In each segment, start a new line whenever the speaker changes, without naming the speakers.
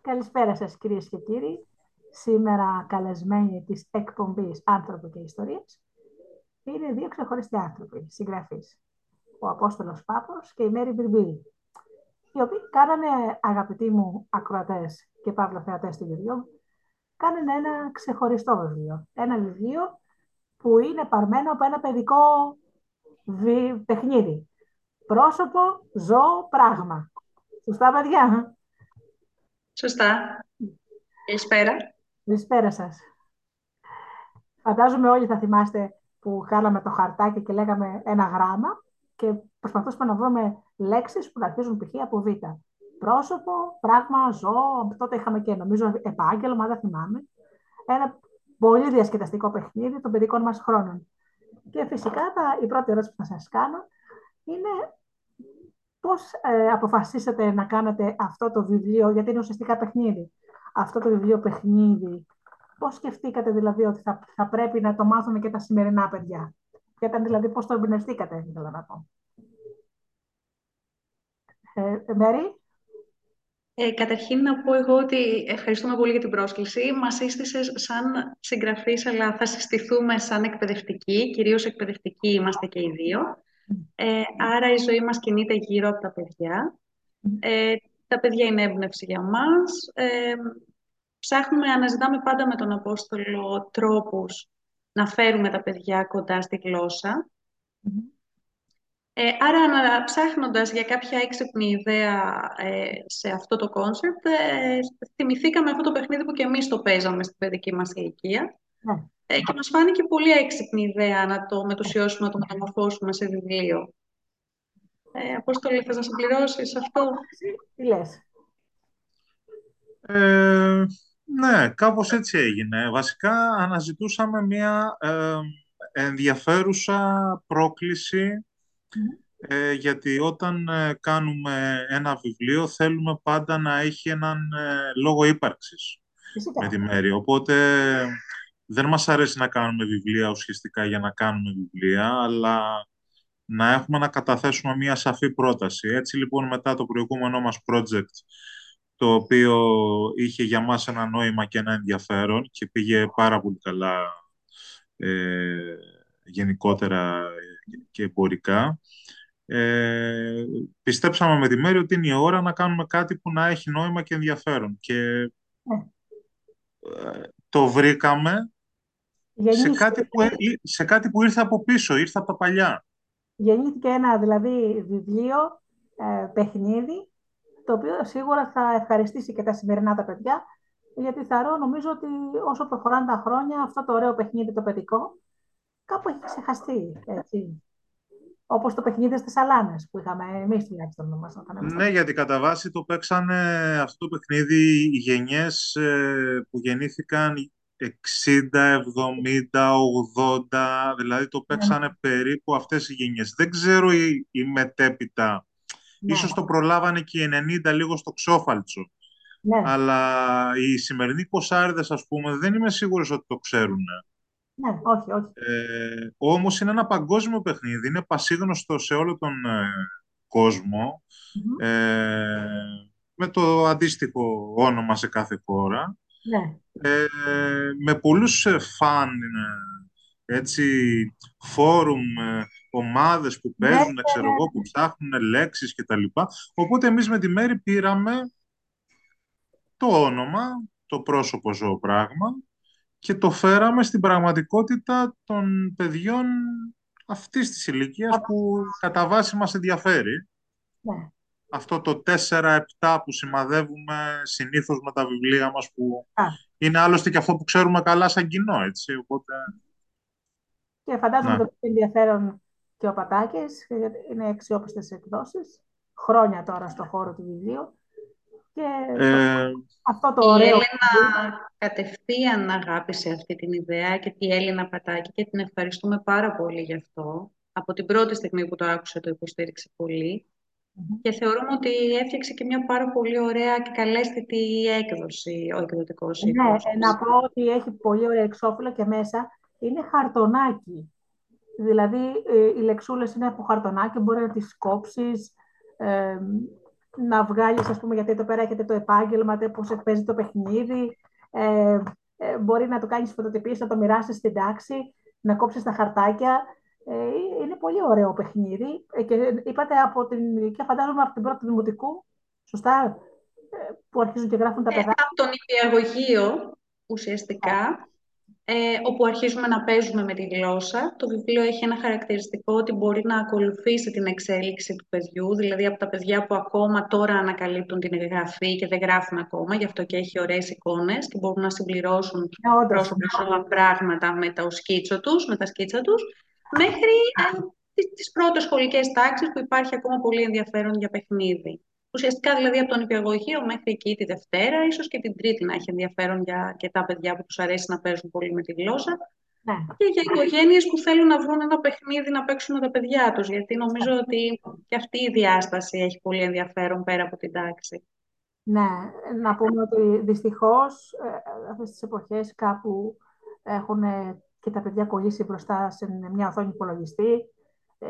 Καλησπέρα σας κυρίες και κύριοι. Σήμερα καλεσμένοι της εκπομπής «Άνθρωποι και Ιστορίες» είναι δύο ξεχωριστοί άνθρωποι, συγγραφείς. Ο Απόστολος Πάπος και η Μέρη Μπιρμπίλη, οι οποίοι κάνανε, αγαπητοί μου ακροατές και παύλο θεατές του βιβλίου, κάνανε ένα ξεχωριστό βιβλίο. Ένα βιβλίο που είναι παρμένο από ένα παιδικό βι... παιχνίδι. Πρόσωπο, ζώο, πράγμα. Σωστά, παιδιά;
Σωστά. Καλησπέρα.
Καλησπέρα σας. Φαντάζομαι όλοι θα θυμάστε που κάναμε το χαρτάκι και λέγαμε ένα γράμμα και προσπαθούσαμε να βρούμε λέξεις που να αρχίζουν π.χ. από β. Πρόσωπο, πράγμα, ζώο, τότε είχαμε και νομίζω επάγγελμα, δεν θυμάμαι. Ένα πολύ διασκεδαστικό παιχνίδι των παιδικών μας χρόνων. Και φυσικά τα, η πρώτη ερώτηση που θα σας κάνω είναι πώς ε, αποφασίσατε να κάνετε αυτό το βιβλίο, γιατί είναι ουσιαστικά παιχνίδι, αυτό το βιβλίο παιχνίδι. Πώς σκεφτήκατε δηλαδή ότι θα, θα πρέπει να το μάθουν και τα σημερινά παιδιά; Και ήταν δηλαδή πώς το εμπνευστήκατε, ήθελα να πω. Ε, ε Μέρη.
Ε, καταρχήν να πω εγώ ότι ευχαριστούμε πολύ για την πρόσκληση. Μας σύστησε σαν συγγραφής, αλλά θα συστηθούμε σαν εκπαιδευτικοί. Κυρίως εκπαιδευτικοί είμαστε και οι δύο. Ε, άρα η ζωή μας κινείται γύρω από τα παιδιά. Ε, τα παιδιά είναι έμπνευση για μας. Ε, ψάχνουμε, αναζητάμε πάντα με τον Απόστολο τρόπους να φέρουμε τα παιδιά κοντά στη γλώσσα. Ε, άρα, ψάχνοντας για κάποια έξυπνη ιδέα ε, σε αυτό το concept, ε, θυμηθήκαμε αυτό το παιχνίδι που και εμείς το παίζαμε στην παιδική μας ηλικία. Ναι. Ε, και μας φάνηκε πολύ έξυπνη ιδέα να το μετουσιώσουμε, να το μεταμορφώσουμε σε βιβλίο. Ε, Απόστολη, θες να συμπληρώσεις αυτό;
Τι λες;
Ε, ναι, κάπως έτσι έγινε. Βασικά αναζητούσαμε μια ε, ενδιαφέρουσα πρόκληση ε, γιατί όταν ε, κάνουμε ένα βιβλίο θέλουμε πάντα να έχει έναν λόγο ύπαρξης με τη μέρη. Οπότε δεν μας αρέσει να κάνουμε βιβλία ουσιαστικά για να κάνουμε βιβλία, αλλά να έχουμε να καταθέσουμε μια σαφή πρόταση. Έτσι λοιπόν μετά το προηγούμενό μας project, το οποίο είχε για μας ένα νόημα και ένα ενδιαφέρον και πήγε πάρα πολύ καλά ε, γενικότερα και εμπορικά, ε, πιστέψαμε με τη μέρη ότι είναι η ώρα να κάνουμε κάτι που να έχει νόημα και ενδιαφέρον. Και ναι. ε, το βρήκαμε σε κάτι, που, σε κάτι που ήρθε από πίσω, ήρθε από τα παλιά.
Γεννήθηκε ένα δηλαδή βιβλίο, ε, παιχνίδι, το οποίο σίγουρα θα ευχαριστήσει και τα σημερινά τα παιδιά, γιατί θα νομίζω ότι όσο προχωράνε τα χρόνια, αυτό το ωραίο παιχνίδι το παιδικό, κάπου έχει ξεχαστεί, έτσι. Όπως το παιχνίδι στις Αλάνες που είχαμε εμείς τουλάχιστον να μας
Ναι, γιατί κατά βάση το παίξανε αυτό το παιχνίδι οι γενιές ε, που γεννήθηκαν 60, 70, 80, δηλαδή το παίξανε ναι. περίπου αυτές οι γενιές. Δεν ξέρω η, η μετέπειτα, ναι. ίσως το προλάβανε και οι 90 λίγο στο ξόφαλτσο. Ναι. Αλλά οι σημερινοί κοσάριδες, ας πούμε, δεν είμαι σίγουρος ότι το ξέρουν.
Ναι, όχι, όχι.
Ε, όμως είναι ένα παγκόσμιο παιχνίδι, είναι πασίγνωστο σε όλο τον ε, κοσμο ε, με το αντίστοιχο όνομα σε κάθε χώρα.
Ναι.
Ε, με πολλούς ε, φαν, ε, έτσι, φόρουμ, ομάδες που ναι, παίζουν, ναι, ξέρω ναι, εγώ, που ψάχνουν λέξεις κτλ. Οπότε εμείς με τη Μέρη πήραμε το όνομα, το πρόσωπο ζωοπράγμα και το φέραμε στην πραγματικότητα των παιδιών αυτής της ηλικίας που κατά βάση μας ενδιαφέρει.
Ναι
αυτό το 4-7 που σημαδεύουμε συνήθως με τα βιβλία μας που είναι άλλωστε και αυτό που ξέρουμε καλά σαν κοινό, έτσι, οπότε...
Και φαντάζομαι ότι το ενδιαφέρον και ο Πατάκης, είναι αξιόπιστες εκδόσεις, χρόνια τώρα στο χώρο του βιβλίου. Και ε, αυτό το ωραίο... Η
Έλληνα κατευθείαν αγάπησε αυτή την ιδέα και τη Έλληνα Πατάκη και την ευχαριστούμε πάρα πολύ γι' αυτό. Από την πρώτη στιγμή που το άκουσε το υποστήριξε πολύ. Και θεωρούμε ότι έφτιαξε και μια πάρα πολύ ωραία και καλέσθητη έκδοση ο εκδοτικός
Ναι, να πω ότι έχει πολύ ωραία εξώφυλλο και μέσα είναι χαρτονάκι. Δηλαδή, ε, οι λεξούλες είναι από χαρτονάκι, μπορεί να τις κόψεις. Ε, να βγάλεις, ας πούμε, γιατί εδώ πέρα έχετε το επάγγελμα, πώς παίζει το παιχνίδι, ε, ε, μπορεί να το κάνεις φωτοτυπίες, να το μοιράσεις στην τάξη, να κόψεις τα χαρτάκια. Ε, είναι πολύ ωραίο παιχνίδι. Ε, και είπατε από την ηλικία, φαντάζομαι, από την πρώτη δημοτικού, σωστά, ε, που αρχίζουν και γράφουν τα παιδάκια.
από τον υπηαγωγείο, ουσιαστικά, ε, όπου αρχίζουμε να παίζουμε με τη γλώσσα. Το βιβλίο έχει ένα χαρακτηριστικό ότι μπορεί να ακολουθήσει την εξέλιξη του παιδιού, δηλαδή από τα παιδιά που ακόμα τώρα ανακαλύπτουν την εγγραφή και δεν γράφουν ακόμα, γι' αυτό και έχει ωραίες εικόνες και μπορούν να συμπληρώσουν yeah, πρόσωπα πράγματα με τα σκίτσο τους, με τα σκίτσα τους, μέχρι ε, τις πρώτες σχολικές τάξεις που υπάρχει ακόμα πολύ ενδιαφέρον για παιχνίδι. Ουσιαστικά δηλαδή από τον υπηαγωγείο μέχρι εκεί τη Δευτέρα, ίσως και την Τρίτη να έχει ενδιαφέρον για και τα παιδιά που τους αρέσει να παίζουν πολύ με τη γλώσσα. Ναι. Και για οικογένειες που θέλουν να βρουν ένα παιχνίδι να παίξουν με τα παιδιά τους. Γιατί νομίζω ότι και αυτή η διάσταση έχει πολύ ενδιαφέρον πέρα από την τάξη.
Ναι, να πούμε ότι δυστυχώς ε, αυτές τις εποχές κάπου έχουν ε, και τα παιδιά κολλήσει μπροστά σε μια οθόνη υπολογιστή. Ε,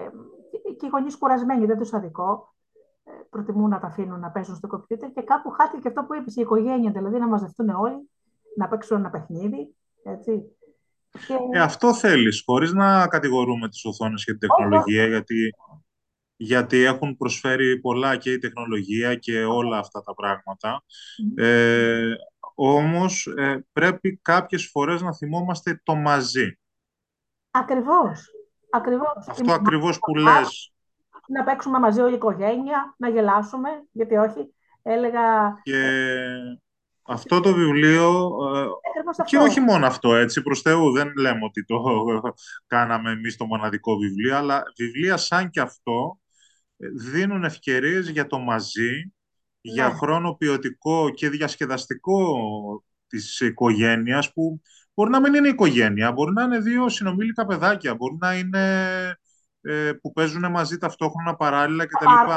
και οι γονείς κουρασμένοι, δεν τους αδικό προτιμούν να τα αφήνουν να παίζουν στο κομπιούτερ και κάπου χάθηκε αυτό που είπες, η οικογένεια, δηλαδή να μαζευτούν όλοι, να παίξουν ένα παιχνίδι. Έτσι.
Και... Ε, αυτό θέλεις, χωρίς να κατηγορούμε τις οθόνες και την τεχνολογία, γιατί, γιατί έχουν προσφέρει πολλά και η τεχνολογία και όλα αυτά τα πράγματα. Ε, όμως ε, πρέπει κάποιες φορές να θυμόμαστε το μαζί.
Ακριβώς. Ακριβώς.
Αυτό ακριβώς που λες
να παίξουμε μαζί όλη η οικογένεια, να γελάσουμε, γιατί όχι. Έλεγα...
Και αυτό το βιβλίο, ε, και όχι μόνο αυτό, έτσι, προς Θεού, δεν λέμε ότι το κάναμε εμείς το μοναδικό βιβλίο, αλλά βιβλία σαν και αυτό ε, δίνουν ευκαιρίες για το μαζί, για ναι. χρόνο ποιοτικό και διασκεδαστικό της οικογένειας, που μπορεί να μην είναι οικογένεια, μπορεί να είναι δύο συνομήλικα παιδάκια, μπορεί να είναι ε, που παίζουν μαζί ταυτόχρονα παράλληλα κτλ.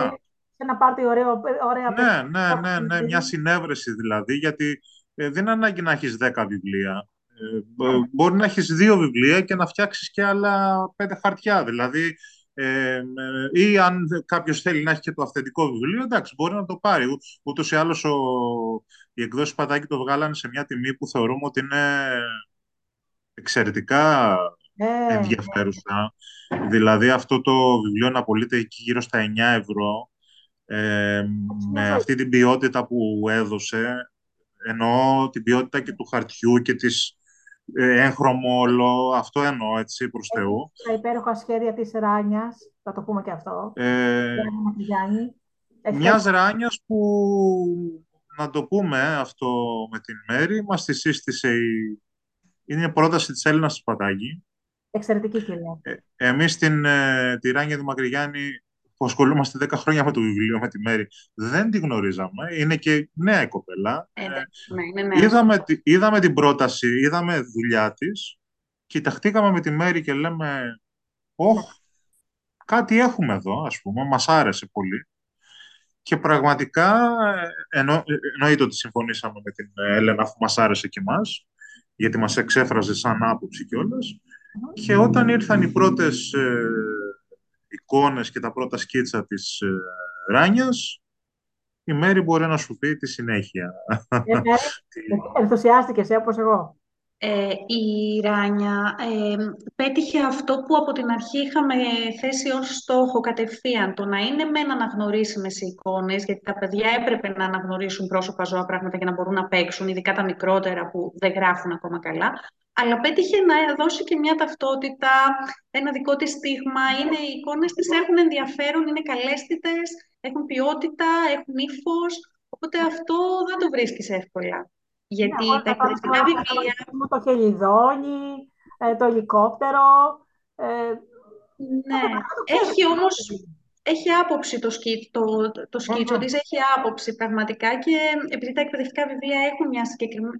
Ένα πάρτι ωραίο, ωραία
ναι, ναι, ναι, ναι, μια συνέβρεση δηλαδή, γιατί ε, δεν είναι ανάγκη να έχεις δέκα βιβλία. Ε, ναι. μπορεί να έχεις δύο βιβλία και να φτιάξεις και άλλα πέντε χαρτιά. Δηλαδή, ε, ή αν κάποιος θέλει να έχει και το αυθεντικό βιβλίο, εντάξει, μπορεί να το πάρει. Ούτως ή άλλως οι εκδόσει Πατάκη το βγάλανε σε μια τιμή που θεωρούμε ότι είναι εξαιρετικά ε, ενδιαφέρουσα. Δηλαδή αυτό το βιβλίο να πωλείται εκεί γύρω στα 9 ευρώ ε, με αυτή την ποιότητα που έδωσε εννοώ την ποιότητα και του χαρτιού και της ε, έγχρωμο όλο, αυτό εννοώ έτσι προς Θεού.
Τα υπέροχα σχέδια της Ράνιας, θα το πούμε και αυτό. Ε,
μιας Ράνιας που, να το πούμε αυτό με την Μέρη, μας τη σύστησε η... Είναι πρόταση της Έλληνας Σπατάκη.
Εξαιρετική κυρία. Ε,
εμείς στην ε, τη Ράνια Δημακρυγιάννη που ασχολούμαστε 10 χρόνια με το βιβλίο, με τη Μέρη, δεν τη γνωρίζαμε. Είναι και νέα η κοπέλα.
Ε, ναι, είναι
είδαμε, είδαμε την πρόταση, είδαμε δουλειά της. Κοιταχτήκαμε με τη Μέρη και λέμε, όχ, κάτι έχουμε εδώ, ας πούμε, μας άρεσε πολύ. Και πραγματικά, ε, εννο, ε, εννοείται ότι συμφωνήσαμε με την Έλενα, αφού μας άρεσε και εμάς, γιατί μας εξέφραζε σαν άποψη κιόλας. Και όταν ήρθαν οι πρώτες ε, εικόνες και τα πρώτα σκίτσα της ε, Ράνιας, η Μέρη μπορεί να σου πει τη συνέχεια.
Ε, ενθουσιάστηκες, όπως εγώ.
Ε, η Ράνια ε, πέτυχε αυτό που από την αρχή είχαμε θέσει ως στόχο κατευθείαν, το να είναι με να αναγνωρίσιμες οι εικόνες, γιατί τα παιδιά έπρεπε να αναγνωρίσουν πρόσωπα ζώα πράγματα για να μπορούν να παίξουν, ειδικά τα μικρότερα που δεν γράφουν ακόμα καλά, αλλά πέτυχε να δώσει και μια ταυτότητα, ένα δικό της στίγμα. Είναι, οι εικόνες της έχουν ενδιαφέρον, είναι καλέσθητες, έχουν ποιότητα, έχουν ύφος. Οπότε αυτό δεν το βρίσκεις εύκολα. Γιατί ναι, τα εκπαιδευτικά βιβλία...
Το χελιδόνι, ε, το ελικόπτερο... Ε,
ναι, έχει όμως έχει άποψη το, σκι, το, το σκίτσο της, έχει άποψη πραγματικά και επειδή τα εκπαιδευτικά βιβλία έχουν μια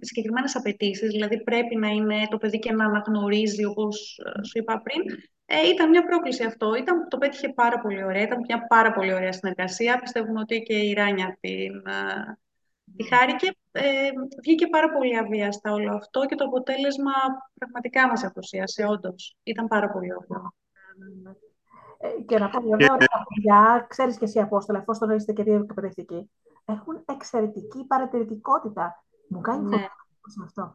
συγκεκριμένες απαιτήσεις, δηλαδή πρέπει να είναι το παιδί και να αναγνωρίζει όπως ε, σου είπα πριν, ε, ήταν μια πρόκληση αυτό. Ήταν, το πέτυχε πάρα πολύ ωραία, ήταν μια πάρα πολύ ωραία συνεργασία. Πιστεύουμε ότι και η Ράνια την, ε, τη χάρηκε. Ε, βγήκε πάρα πολύ αβίαστα όλο αυτό και το αποτέλεσμα πραγματικά μας αφοσίασε, όντως. Ήταν πάρα πολύ ωραίο.
Ε, και να πω βέβαια ότι τα παιδιά, ξέρεις και εσύ Απόστολα, εφόσον είστε και δύο εκπαιδευτικοί, έχουν εξαιρετική παρατηρητικότητα. Μου κάνει ναι. αυτό.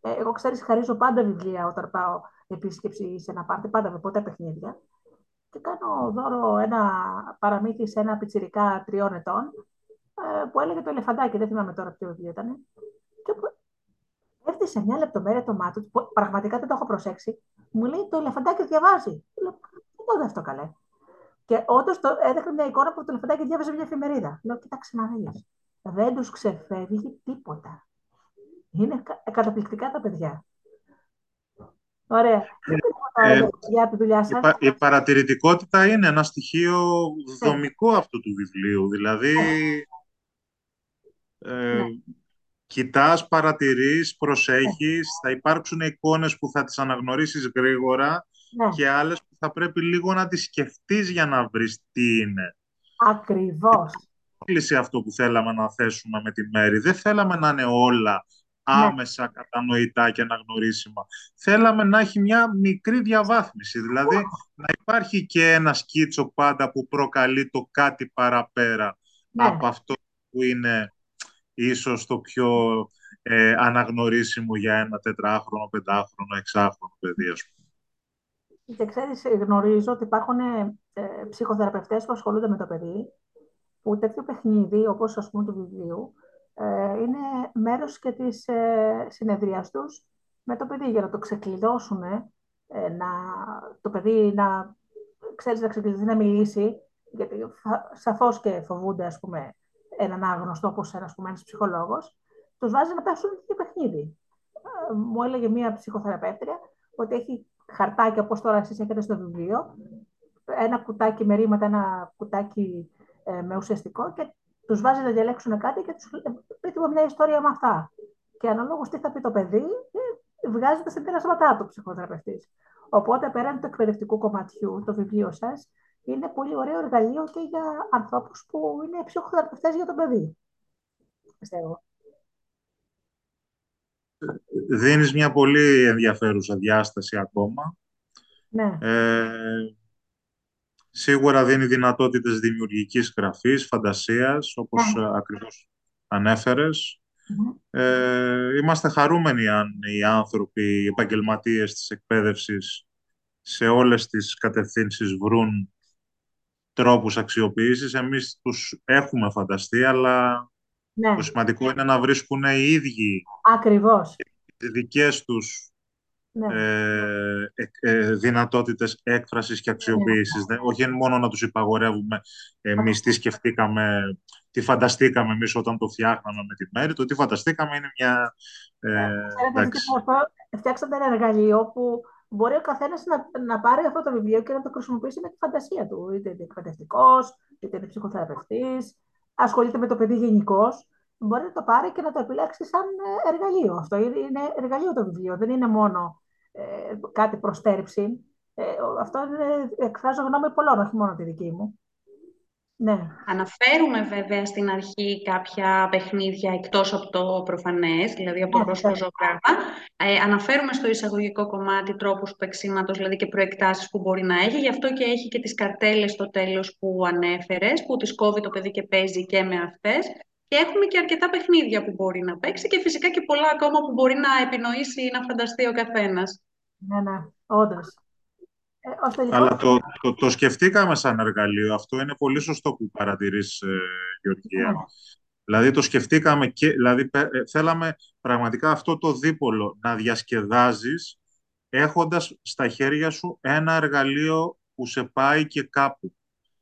Ε, εγώ ξέρεις, χαρίζω πάντα βιβλία όταν πάω επίσκεψη σε ένα πάρτι, πάντα με ποτέ παιχνίδια. Και κάνω δώρο ένα παραμύθι σε ένα πιτσιρικά τριών ετών ε, που έλεγε το ελεφαντάκι, δεν θυμάμαι τώρα ποιο βιβλίο ήταν. Και έρθει σε μια λεπτομέρεια το μάτι του, πραγματικά δεν το έχω προσέξει, μου λέει το ελεφαντάκι διαβάζει. Λέω, δεν το αυτό καλέ. Και όντως έδειχνε μια εικόνα που το ελεφαντάκι διάβαζε μια εφημερίδα. Λέω, κοίταξε να δεις. Δεν τους ξεφεύγει τίποτα. Είναι καταπληκτικά τα παιδιά. Ωραία. Ε, ε, για τη δουλειά σας;
Η, παρατηρητικότητα είναι ένα στοιχείο ναι. δομικό αυτού του βιβλίου. Δηλαδή, ναι. ε, ναι. κοιτάς, παρατηρείς, προσέχεις, θα υπάρξουν εικόνες που θα τις αναγνωρίσεις γρήγορα ναι. και άλλες που θα πρέπει λίγο να τις σκεφτείς για να βρεις τι είναι.
Ακριβώς.
Είναι αυτό που θέλαμε να θέσουμε με τη Μέρη. Δεν θέλαμε να είναι όλα ναι. άμεσα κατανοητά και αναγνωρίσιμα. Θέλαμε να έχει μια μικρή διαβάθμιση, δηλαδή να υπάρχει και ένα σκίτσο πάντα που προκαλεί το κάτι παραπέρα ναι. από αυτό που είναι ίσως το πιο ε, αναγνωρίσιμο για ένα τετράχρονο, πεντάχρονο, εξάχρονο παιδί, ας πούμε.
Και ξέρεις, γνωρίζω ότι υπάρχουν ε, ψυχοθεραπευτές που ασχολούνται με το παιδί, που τέτοιο παιχνίδι, όπως ας πούμε του βιβλίου, ε, είναι μέρος και της ε, συνεδρίας τους με το παιδί για να το ξεκλειδώσουν, ε, να, το παιδί να ξέρεις να ξεκλειδωθεί να μιλήσει, γιατί σαφώς και φοβούνται ας πούμε, έναν άγνωστο όπως ένας, πούμε, ένας ψυχολόγος, τους βάζει να πέσουν και παιχνίδι. Ε, μου έλεγε μία ψυχοθεραπεύτρια ότι έχει χαρτάκια όπως τώρα εσείς έχετε στο βιβλίο, ένα κουτάκι με ρήματα, ένα κουτάκι ε, με ουσιαστικό και τους βάζει να διαλέξουν κάτι και τους πει μια ιστορία με αυτά. Και αναλόγως τι θα πει το παιδί, ε, βγάζει τα συμπεράσματά του ψυχοθεραπευτής. Οπότε, πέραν του εκπαιδευτικού κομματιού, το βιβλίο σας είναι πολύ ωραίο εργαλείο και για ανθρώπους που είναι ψυχοθεραπευτές για το παιδί. Πιστεύω.
Δίνεις μια πολύ ενδιαφέρουσα διάσταση ακόμα.
Ναι.
Ε, Σίγουρα δίνει δυνατότητες δημιουργικής γραφής, φαντασίας, όπως yeah. Ναι. ακριβώς ανέφερες. Ε, είμαστε χαρούμενοι αν οι άνθρωποι, οι επαγγελματίες της εκπαίδευσης σε όλες τις κατευθύνσεις βρουν τρόπους αξιοποίησης. Εμείς τους έχουμε φανταστεί, αλλά ναι. το σημαντικό είναι να βρίσκουν οι ίδιοι
Ακριβώς.
τις δικές τους ναι. ε, ε, δυνατότητες έκφρασης και αξιοποίησης. Ναι. Όχι μόνο να τους υπαγορεύουμε εμείς τι σκεφτήκαμε, τι φανταστήκαμε εμείς όταν το φτιάχναμε με τη μέρη. Το τι φανταστήκαμε είναι μια...
Ε, ναι. Φτιάξατε ένα εργαλείο που μπορεί ο καθένας να, να πάρει αυτό το βιβλίο και να το χρησιμοποιήσει με τη φαντασία του. Είτε είναι εκπαιδευτικός, είτε είναι ψυχοθεραπευτής, ασχολείται με το παιδί γενικώς. Μπορεί να το πάρει και να το επιλέξει σαν ε, εργαλείο. Αυτό είναι εργαλείο το βιβλίο. Δεν είναι μόνο ε, κάτι προστέρηψη. Ε, αυτό είναι, εκφράζω γνώμη πολλών, όχι μόνο τη δική μου. Ναι.
Αναφέρουμε βέβαια στην αρχή κάποια παιχνίδια εκτός από το προφανές, δηλαδή από το ναι, πρόσωπο ζωγράφα. Ε, αναφέρουμε στο εισαγωγικό κομμάτι τρόπους παίξήματος, δηλαδή και προεκτάσεις που μπορεί να έχει. Γι' αυτό και έχει και τις καρτέλες στο τέλος που ανέφερες, που τις κόβει το παιδί και παίζει και με αυτές. Και έχουμε και αρκετά παιχνίδια που μπορεί να παίξει και φυσικά και πολλά ακόμα που μπορεί να επινοήσει ή να φανταστεί ο καθένας.
Ναι, ναι, όντως.
Ε, Αλλά το, το, το, σκεφτήκαμε σαν εργαλείο. Αυτό είναι πολύ σωστό που παρατηρείς, ε, Γεωργία. Ναι. Δηλαδή το σκεφτήκαμε και δηλαδή, ε, θέλαμε πραγματικά αυτό το δίπολο να διασκεδάζεις έχοντας στα χέρια σου ένα εργαλείο που σε πάει και κάπου.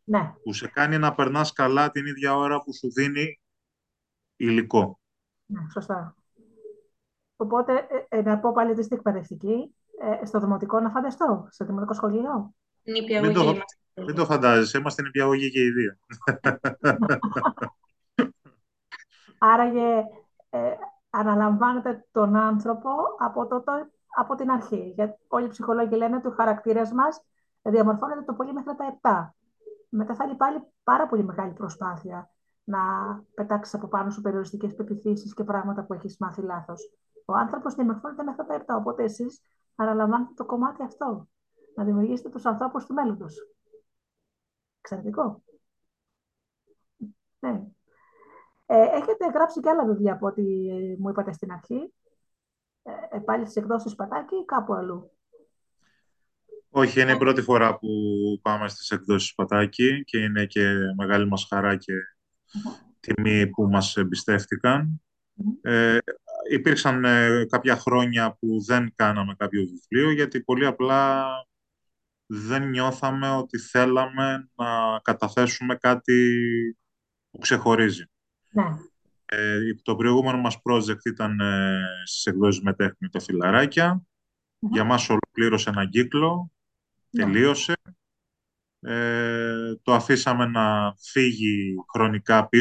Ναι.
Που σε κάνει να περνάς καλά την ίδια ώρα που σου δίνει υλικό.
Ναι, σωστά. Οπότε, ε, ε, να πω πάλι ότι στην εκπαιδευτική, ε, στο δημοτικό να φανταστώ, στο δημοτικό σχολείο.
Μην το,
μην το φαντάζεσαι, είμαστε νηπιαγωγοί και οι δύο.
Άραγε, ε, αναλαμβάνετε τον άνθρωπο από, το, το, από την αρχή. Γιατί όλοι οι ψυχολόγοι λένε ότι ο χαρακτήρας μας διαμορφώνεται το πολύ μέχρι τα 7. Μετά θα πάλι πάρα πολύ μεγάλη προσπάθεια να πετάξεις από πάνω σου περιοριστικές πεπιθήσεις και πράγματα που έχεις μάθει λάθος. Ο άνθρωπος διαμορφώνεται μέχρι τα 7. Οπότε εσείς αναλαμβάνετε το κομμάτι αυτό. Να δημιουργήσετε τους ανθρώπους του μέλλοντος. Εξαιρετικό. Ναι. Ε, έχετε γράψει και άλλα βιβλία από ό,τι μου είπατε στην αρχή. Ε, πάλι στις εκδόσεις Πατάκη ή κάπου αλλού;
Όχι, είναι η πρώτη φορά που πάμε στις εκδόσεις Πατάκη και είναι και μεγάλη μας χαρά και τιμή που μας εμπιστεύτηκαν. Ε, υπήρξαν ε, κάποια χρόνια που δεν κάναμε κάποιο βιβλίο γιατί πολύ απλά δεν νιώθαμε ότι θέλαμε να καταθέσουμε κάτι που ξεχωρίζει.
Ναι.
Ε, το προηγούμενο μας project ήταν ε, στις εκδόσεις Μετέχνη τα φιλαρακια Για μας ολοκλήρωσε έναν κύκλο, ναι. τελείωσε. Ε, το αφήσαμε να φύγει χρονικά και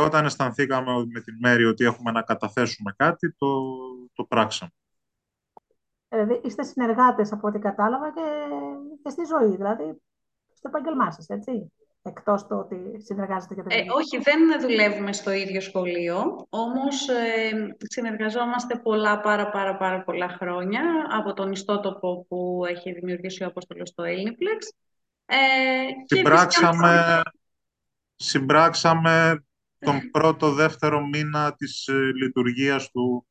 όταν αισθανθήκαμε με την Μέρη ότι έχουμε να καταθέσουμε κάτι, το, το πράξαμε.
Δηλαδή, είστε συνεργάτες από ό,τι κατάλαβα και, και στη ζωή, δηλαδή στο επάγγελμά σας, έτσι εκτός το ότι συνεργάζεται για
ε, Όχι, δεν δουλεύουμε στο ίδιο σχολείο, όμως ε, συνεργαζόμαστε πολλά, πάρα, πάρα, πάρα πολλά χρόνια από τον ιστότοπο που έχει δημιουργήσει ο Απόστολος στο Ελληνiplex.
Ε, συμπράξαμε, συμπράξαμε τον πρώτο, δεύτερο μήνα της ε, λειτουργίας του,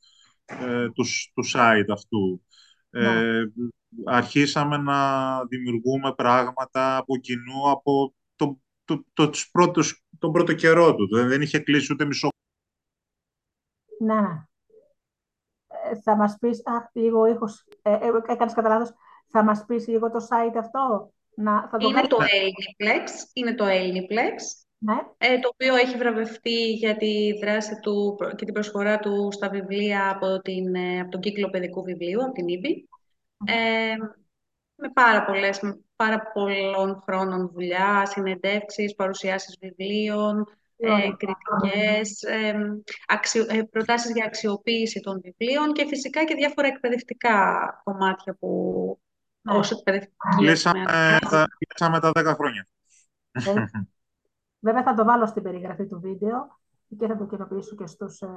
ε, του, του site αυτού. Ε, ναι. αρχίσαμε να δημιουργούμε πράγματα από κοινού από το, το, τους πρώτους, τον πρώτο καιρό του. Δεν είχε κλείσει ούτε μισό.
Ναι. Ε, θα μας πεις, αχ, λίγο ήχος, ε, ε, έκανες κατά λάθος, θα μας πεις λίγο το site αυτό. Να, θα
το είναι, το Elniplex, είναι το Elniplex,
ναι.
ε, το οποίο έχει βραβευτεί για τη δράση του και την προσφορά του στα βιβλία από, την, ε, από τον κύκλο παιδικού βιβλίου, από την ΙΜΠΗ. Ε, με πάρα, πολλές, πάρα πολλών χρόνων δουλειά, συνεντεύξεις, παρουσιάσεις βιβλίων, ε, κριτικές, ε, αξιο, ε, προτάσεις για αξιοποίηση των βιβλίων και φυσικά και διάφορα εκπαιδευτικά κομμάτια που ναι. ως εκπαιδευτική...
Λύσαμε, τα, λύσαμε τα 10 χρόνια.
Ε, βέβαια θα το βάλω στην περιγραφή του βίντεο και θα το κοινοποιήσω και στους ε,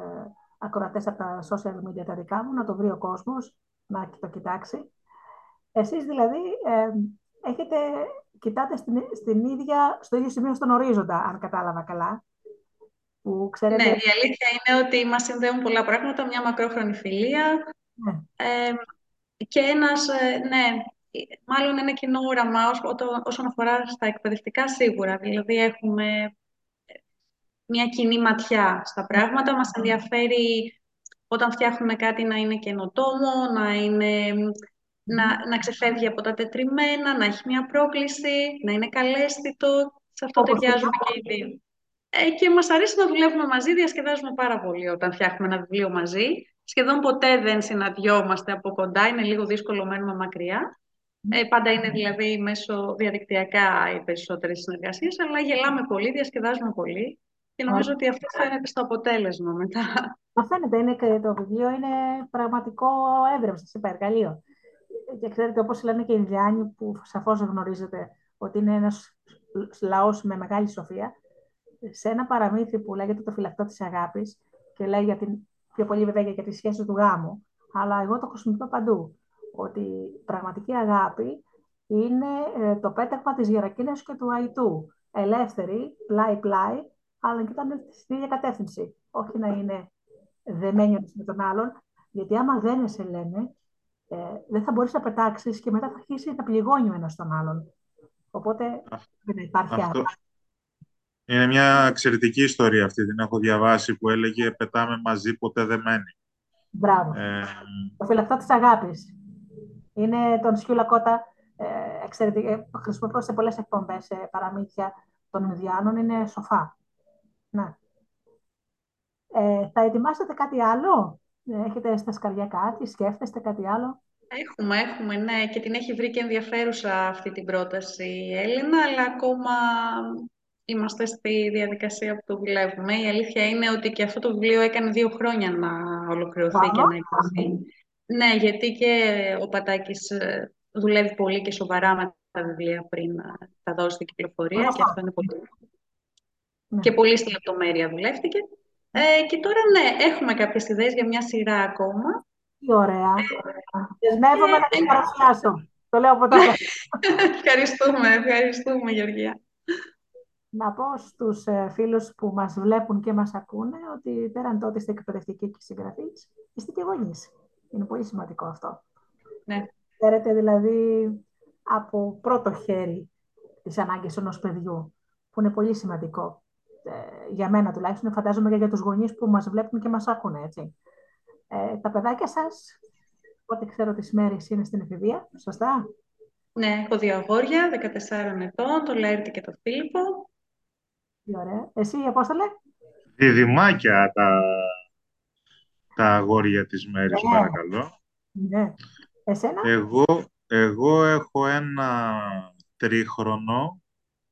ακροατές από τα social media τα δικά μου, να το βρει ο κόσμος, να το κοιτάξει. Εσείς δηλαδή ε, έχετε, κοιτάτε στην, στην ίδια, στο ίδιο σημείο στον ορίζοντα, αν κατάλαβα καλά.
Που ξέρετε... Ναι, η αλήθεια είναι ότι μας συνδέουν πολλά πράγματα, μια μακρόχρονη φιλία ναι. ε, και ένας, ε, ναι, μάλλον ένα κοινό όραμα όσον αφορά στα εκπαιδευτικά σίγουρα. Δηλαδή έχουμε μια κοινή ματιά στα πράγματα. Μας ενδιαφέρει όταν φτιάχνουμε κάτι να είναι καινοτόμο, να είναι να, να ξεφεύγει από τα τετριμένα, να έχει μια πρόκληση, να είναι καλέσθητο. Σε αυτό ταιριάζουμε και οι δύο. Ε, και μας αρέσει να δουλεύουμε μαζί, διασκεδάζουμε πάρα πολύ όταν φτιάχνουμε ένα βιβλίο μαζί. Σχεδόν ποτέ δεν συναντιόμαστε από κοντά, είναι λίγο δύσκολο μένουμε μακριά. Ε, πάντα είναι δηλαδή μέσω διαδικτυακά οι περισσότερες συνεργασίες, αλλά γελάμε πολύ, διασκεδάζουμε πολύ και νομίζω ότι αυτό φαίνεται στο αποτέλεσμα μετά.
Μα φαίνεται, είναι και το βιβλίο είναι πραγματικό έδρευσο, είπα, εργαλείο και ξέρετε, όπως λένε και οι Ινδιάνοι, που σαφώς γνωρίζετε ότι είναι ένας λαός με μεγάλη σοφία, σε ένα παραμύθι που λέγεται το φυλακτό της αγάπης και λέει για την, πιο πολύ βέβαια για τις σχέσεις του γάμου, αλλά εγώ το χρησιμοποιώ παντού, ότι πραγματική αγάπη είναι ε, το πέταγμα της Γερακίνας και του Αϊτού. Ελεύθερη, πλάι-πλάι, αλλά και ήταν στην ίδια κατεύθυνση. Όχι να είναι δεμένοι με τον άλλον, γιατί άμα δεν σε λένε, ε, δεν θα μπορείς να πετάξεις και μετά θα αρχίσεις να πληγώνει ο ένας τον άλλον. Οπότε δεν υπάρχει άλλο.
Είναι μια εξαιρετική ιστορία αυτή, την έχω διαβάσει, που έλεγε «Πετάμε μαζί, ποτέ δεν μένει».
Μπράβο. Ε, το φυλακτό της αγάπης. Είναι τον Σιούλα Κότα, ε, εξαιρετικό, χρησιμοποιώ σε πολλές εκπομπές, ε, παραμύθια των Ινδιάνων, είναι σοφά. Ναι. Ε, θα ετοιμάσετε κάτι άλλο; Έχετε στα σκαριά κάτι, σκέφτεστε κάτι άλλο;
Έχουμε, έχουμε, ναι. Και την έχει βρει και ενδιαφέρουσα αυτή την πρόταση η Έλληνα, αλλά ακόμα είμαστε στη διαδικασία που το δουλεύουμε. Η αλήθεια είναι ότι και αυτό το βιβλίο έκανε δύο χρόνια να ολοκληρωθεί και να εκδοθεί. Ναι, γιατί και ο Πατάκης ε, δουλεύει πολύ και σοβαρά με τα βιβλία πριν τα δώσει στην κυκλοφορία και αυτό είναι πολύ... Ναι. Και πολύ στη λεπτομέρεια δουλεύτηκε. Ε, και τώρα ναι, έχουμε κάποιες ιδέες για μια σειρά ακόμα.
Τι ωραία. Ε, Δεσμεύομαι να την παρουσιάσω. Το λέω από τώρα.
ευχαριστούμε, ευχαριστούμε Γεωργία.
Να πω στους ε, φίλους που μας βλέπουν και μας ακούνε ότι πέραν τότε είστε εκπαιδευτικοί και συγγραφείς, είστε και γονείς. Είναι πολύ σημαντικό αυτό.
Ναι.
Ξέρετε δηλαδή από πρώτο χέρι τις ανάγκες ενός παιδιού, που είναι πολύ σημαντικό. Ε, για μένα τουλάχιστον, φαντάζομαι και για τους γονείς που μας βλέπουν και μας ακούνε, έτσι. Ε, τα παιδάκια σας, πότε ξέρω τις μέρες είναι στην εφηβεία, σωστά;
Ναι, έχω δύο αγόρια, 14 ετών, το Λέρτη και το Φίλιππο.
Τι ωραία. Εσύ, Απόστολε;
Διδυμάκια τα, τα αγόρια της μέρης,
Ναι.
παρακαλώ.
Ναι. Εσένα,
Εγώ, εγώ έχω ένα τρίχρονο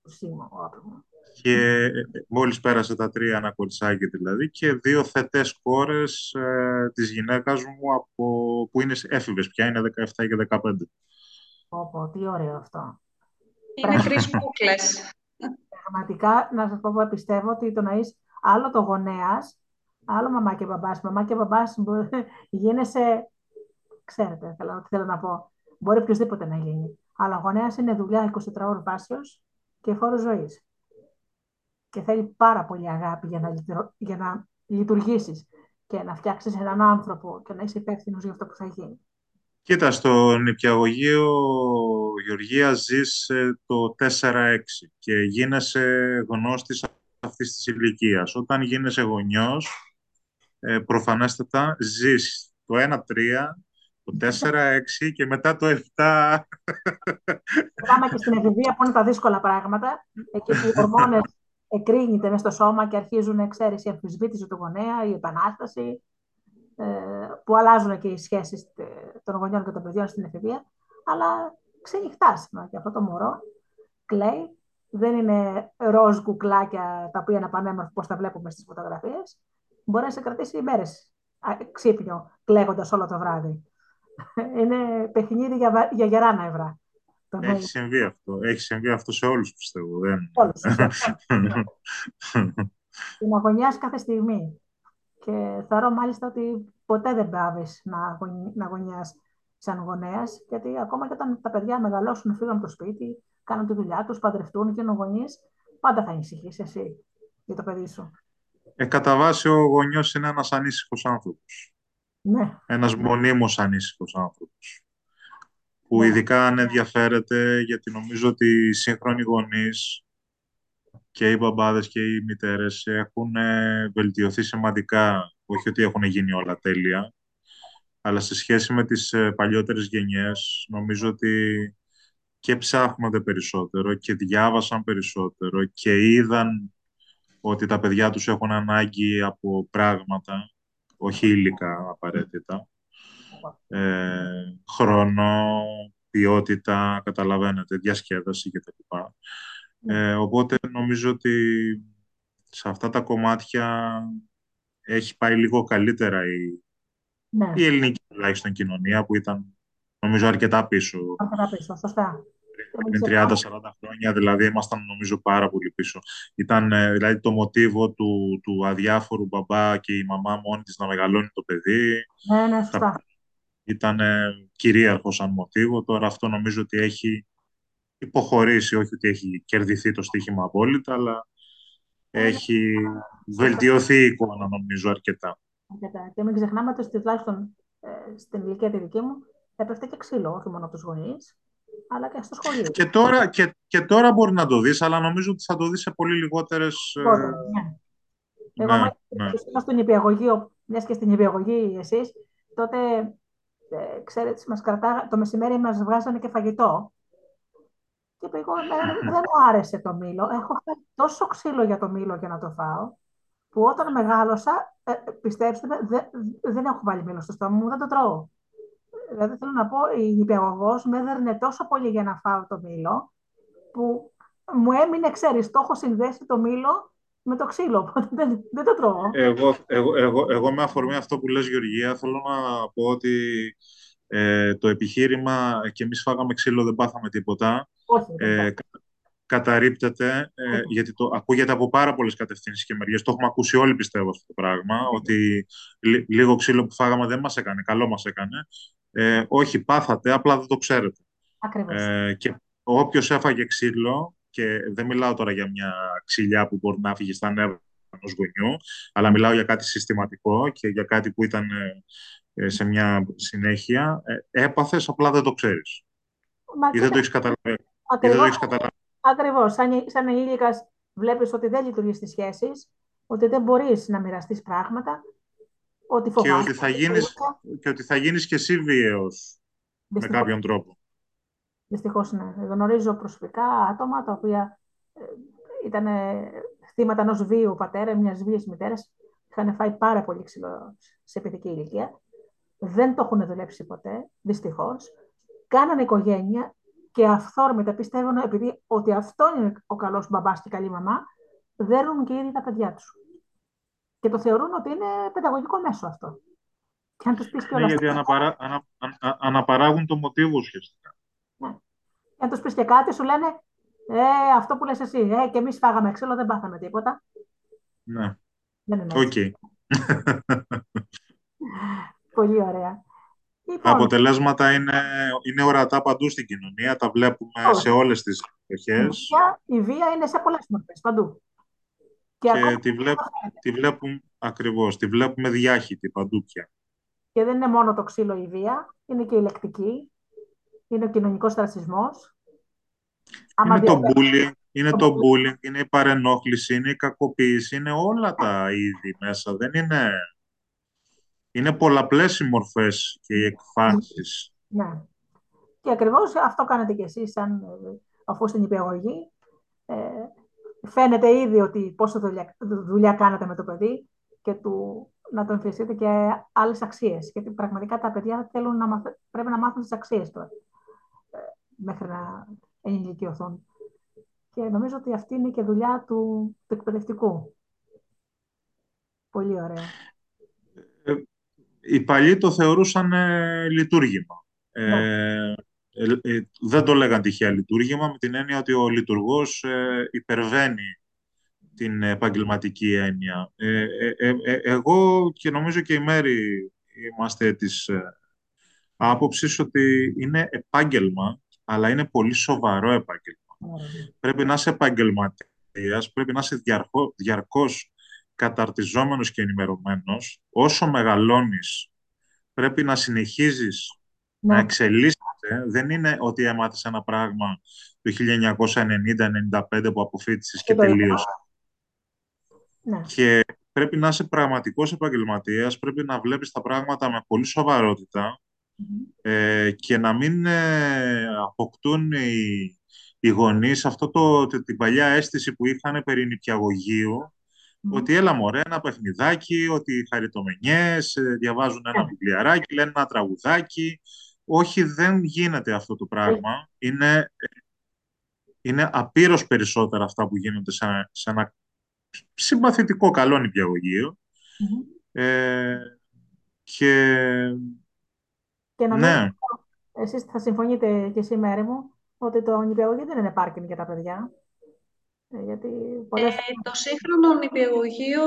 Σίμα, ο άπλωμα.
και μόλις πέρασε τα τρία, ένα κοριτσάκι δηλαδή, και δύο θετές κόρες ε, της γυναίκας μου από, που είναι έφηβες πια, είναι 17 και 15.
Πω, πω, τι ωραίο αυτό.
Είναι τρεις κούκλες.
Πραγματικά, να σας πω που πιστεύω ότι το να είσαι άλλο το γονέας, άλλο μαμά και μπαμπάς. Μαμά και μπαμπάς μπορεί- γίνεσαι, ξέρετε καλά τι θέλω να πω, μπορεί οποιοδήποτε να γίνει. Αλλά ο γονέας είναι δουλειά 24 ώρες βάσεως και φόρος ζωής. Και θέλει πάρα πολύ αγάπη για να, λειτουργ- για να λειτουργήσεις και να φτιάξεις έναν άνθρωπο και να είσαι υπεύθυνος για αυτό που θα γίνει.
Κοίτα, στο νηπιαγωγείο Γεωργία ζεις ε, το 4-6 και γίνεσαι γνώστης αυτής της ηλικίας. Όταν γίνεσαι γονιός, ε, προφανέστατα ζεις το 1-3, το 4-6 και μετά το 7.
Πάμε και στην εφηβεία που είναι τα δύσκολα πράγματα. Εκεί που οι ορμόνες εκρίνεται μέσα στο σώμα και αρχίζουν, ξέρεις, η αμφισβήτηση του γονέα, η επανάσταση, ε, που αλλάζουν και οι σχέσεις ε, των γονιών και των παιδιών στην εφηβεία. Αλλά ξενυχτάς με και αυτό το μωρό. Κλαίει. Δεν είναι ροζ κουκλάκια τα οποία είναι πανέμορφα όπως τα βλέπουμε στις φωτογραφίες. Μπορεί να σε κρατήσει μέρες α, ξύπνιο, κλαίγοντας όλο το βράδυ. Είναι παιχνίδι για, βα- για γερά νεύρα. Το
Έχει συμβεί αυτό. Έχει συμβεί αυτό σε όλους, πιστεύω. Δεν...
Όλους. Την αγωνιάς κάθε στιγμή. Και θεωρώ μάλιστα ότι ποτέ δεν πάβεις να, αγωνι... να αγωνιάς σαν γονέας, γιατί ακόμα και όταν τα παιδιά μεγαλώσουν, φύγουν από το σπίτι, κάνουν τη δουλειά τους, παντρευτούν και είναι γονείς, πάντα θα ανησυχείς εσύ για το παιδί σου.
Ε, κατά βάση ο γονιός είναι ένας ανήσυχος άνθρωπος.
Ναι,
Ένας μονίμως ανήσυχος άνθρωπος. Που
Ναι.
ειδικά αν ενδιαφέρεται, γιατί νομίζω ότι οι σύγχρονοι γονείς και οι μπαμπάδες και οι μητέρες έχουν ε, βελτιωθεί σημαντικά. Όχι ότι έχουν γίνει όλα τέλεια, αλλά σε σχέση με τις ε, παλιότερες γενιές, νομίζω ότι και ψάχνονται περισσότερο και διάβασαν περισσότερο και είδαν ότι τα παιδιά τους έχουν ανάγκη από πράγματα, όχι υλικά απαραίτητα, ε, χρόνο, ποιότητα, καταλαβαίνετε, διασκέδαση κτλ. Ε, οπότε νομίζω ότι σε αυτά τα κομμάτια έχει πάει λίγο καλύτερα η,
ναι.
η ελληνική τουλάχιστον κοινωνία που ήταν νομίζω αρκετά πίσω
Αρκετά πίσω, σωστά.
Πριν 30-40 χρόνια, δηλαδή ήμασταν νομίζω πάρα πολύ πίσω. Ήταν ε, δηλαδή το μοτίβο του, του αδιάφορου μπαμπά και η μαμά μόνη της να μεγαλώνει το παιδί.
Ναι, ναι, σωστά.
Ήταν ε, κυρίαρχος σαν μοτίβο. Τώρα αυτό νομίζω ότι έχει υποχωρήσει, όχι ότι έχει κερδιθεί το στοίχημα απόλυτα, αλλά έχει βελτιωθεί η εικόνα νομίζω αρκετά.
Αρκετά. Και μην ξεχνάμε ότι τουλάχιστον ε, στην ηλικία τη δική μου έπεφτε και ξύλο, όχι μόνο από τους γονείς, αλλά και στο σχολείο.
Και τώρα, και, και τώρα μπορεί να το δεις, αλλά νομίζω ότι θα το δεις σε πολύ λιγότερες... ε,
Πότε, ναι. Εγώ,
ναι,
άμα
ναι.
ήμουν στο νηπιαγωγείο, μιας και στην νηπιαγωγή εσείς, τότε ε, ξέρετε, μας κρατά, το μεσημέρι μας βγάζανε και φαγητό. Και είπα, εγώ εμένα δεν μου άρεσε το μήλο. Έχω φάει τόσο ξύλο για το μήλο για να το φάω, που όταν μεγάλωσα, ε, πιστέψτε με, δεν, δεν έχω βάλει μήλο στο στόμα μου, δεν το τρώω. Δηλαδή θέλω να πω, η νηπιαγωγός με έδερνε τόσο πολύ για να φάω το μήλο, που μου έμεινε, ξέρεις, το έχω συνδέσει το μήλο με το ξύλο, οπότε δεν, δεν το τρώω.
Εγώ, εγώ, εγώ, εγώ με αφορμή αυτό που λες Γεωργία θέλω να πω ότι ε, το επιχείρημα και εμείς φάγαμε ξύλο δεν πάθαμε τίποτα
Όχι, δεν
ε,
τρώω.
κα- καταρρίπτεται ε, γιατί το ακούγεται από πάρα πολλές κατευθύνσεις και μεριές το έχουμε ακούσει όλοι πιστεύω αυτό το πράγμα ότι λι- λίγο ξύλο που φάγαμε δεν μας έκανε, καλό μας έκανε ε, όχι πάθατε, απλά δεν το ξέρετε
Ε,
και όποιος έφαγε ξύλο, και δεν μιλάω τώρα για μια ξυλιά που μπορεί να φύγει στα νεύρα ενός γονιού, αλλά μιλάω για κάτι συστηματικό και για κάτι που ήταν ε, σε μια συνέχεια, ε, έπαθες, απλά δεν το ξέρεις. Ή δεν το έχεις καταλάβει.
Ακριβώς. Ακριβώς. Σαν, σαν ενήλικας βλέπεις ότι δεν λειτουργείς στις σχέσεις, ότι δεν μπορείς να μοιραστείς πράγματα, ότι
και ότι θα γίνεις, και ότι θα γίνεις και εσύ βίαιος με κάποιον τρόπο.
Δυστυχώς ναι. Γνωρίζω προσωπικά άτομα τα οποία ε, ήταν θύματα ενός βίου πατέρα, μιας βίαιης μητέρας. Είχαν φάει πάρα πολύ ξύλο σε παιδική ηλικία. Δεν το έχουν δουλέψει ποτέ, δυστυχώς. Κάνανε οικογένεια και αυθόρμητα πιστεύουν επειδή ότι αυτό είναι ο καλός μπαμπάς και η καλή μαμά, δέρνουν και ήδη τα παιδιά τους. Και το θεωρούν ότι είναι παιδαγωγικό μέσο αυτό.
Και αν τους πεις και όλα ναι, γιατί αναπαρά, ανα, ανα, αναπαράγουν το μοτίβο ουσιαστικά.
Ναι. Και αν τους πεις και κάτι, σου λένε Ε, αυτό που λες εσύ. Ε, και εμείς φάγαμε ξύλο, δεν πάθαμε τίποτα.
Ναι. Δεν είναι okay.
Πολύ ωραία.
Λοιπόν, τα αποτελέσματα είναι, είναι ορατά παντού στην κοινωνία. Τα βλέπουμε σε όλες τις εποχές.
Η βία είναι σε πολλές μορφές, παντού.
Και, και τη, βλέπ, τη βλέπουμε ακριβώς, τη βλέπουμε διάχυτη παντού πια.
Και δεν είναι μόνο το ξύλο η βία, είναι και η λεκτική, είναι ο κοινωνικός ρατσισμός.
Είναι το bullying, είναι το bullying, είναι η παρενόχληση, είναι η κακοποίηση, είναι όλα τα είδη μέσα. Δεν είναι... Είναι πολλαπλές οι μορφές και οι εκφάνσεις.
Ναι. Και ακριβώς αυτό κάνετε κι εσείς, σαν, αφού στην υπηαγωγή. Ε, φαίνεται ήδη ότι πόσο δουλειά, δουλειά κάνατε με το παιδί και του, να το εμφυσείτε και άλλες αξίες. Γιατί πραγματικά τα παιδιά θέλουν να πρέπει να μάθουν τις αξίες τώρα μέχρι να ενηλικιωθούν. Και νομίζω ότι αυτή είναι και δουλειά του, του εκπαιδευτικού. Πολύ ωραία.
Ε, οι παλιοί το θεωρούσαν ε, λειτουργήμα. Ε, ναι. ε, δεν το λέγαν τυχαία λειτουργήμα, με την έννοια ότι ο λειτουργός υπερβαίνει την επαγγελματική έννοια. εγώ και νομίζω και η Μέρη είμαστε της άποψης ότι είναι επάγγελμα αλλά είναι πολύ σοβαρό επάγγελμα. Πρέπει να είσαι επαγγελματίας, πρέπει να είσαι διαρκώ, διαρκώς καταρτιζόμενος και ενημερωμένος. Όσο μεγαλώνεις, πρέπει να συνεχίζεις να ναι. εξελίσσεσαι. Δεν είναι ότι έμαθες ένα πράγμα το 1990-95 που αποφύτησες και τελείωσε. Ναι. Και πρέπει να είσαι πραγματικός επαγγελματίας, πρέπει να βλέπεις τα πράγματα με πολύ σοβαρότητα ε, και να μην ε, αποκτούν οι, οι γονείς αυτό το, την παλιά αίσθηση που είχαν περί νηπιαγωγείου, ότι έλα μωρέ ένα παιχνιδάκι, ότι χαριτομενιές, ε, διαβάζουν ένα ναι. βιβλιαράκι, λένε ένα τραγουδάκι. Όχι, δεν γίνεται αυτό το πράγμα. Είναι, είναι απείρως περισσότερα αυτά που γίνονται σε, σε ένα συμπαθητικό καλό νηπιαγωγείο. Ε, και
και νομίζω ναι. εσείς θα συμφωνείτε και εσύ, Μέρη μου, ότι το νηπιαγωγείο δεν είναι πάρκινγκ για τα παιδιά. Ε, γιατί πολλές...
ε, το σύγχρονο νηπιαγωγείο,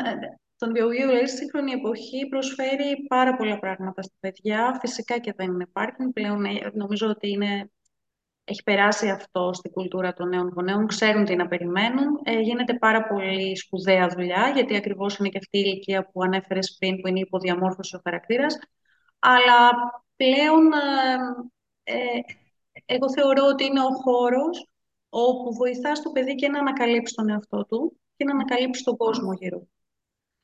το νηπιαγωγείο δηλαδή στη σύγχρονη εποχή προσφέρει πάρα πολλά πράγματα στα παιδιά. Φυσικά και δεν είναι πάρκινγκ. Πλέον ε, νομίζω ότι είναι έχει περάσει αυτό στην κουλτούρα των νέων γονέων, ξέρουν τι να περιμένουν. Ε, γίνεται πάρα πολύ σπουδαία δουλειά, γιατί ακριβώς είναι και αυτή η ηλικία που ανέφερες πριν, που είναι η υποδιαμόρφωση ο χαρακτήρας αλλά πλέον ε, ε, εγώ θεωρώ ότι είναι ο χώρος όπου βοηθάς το παιδί και να ανακαλύψει τον εαυτό του και να ανακαλύψει τον κόσμο γύρω.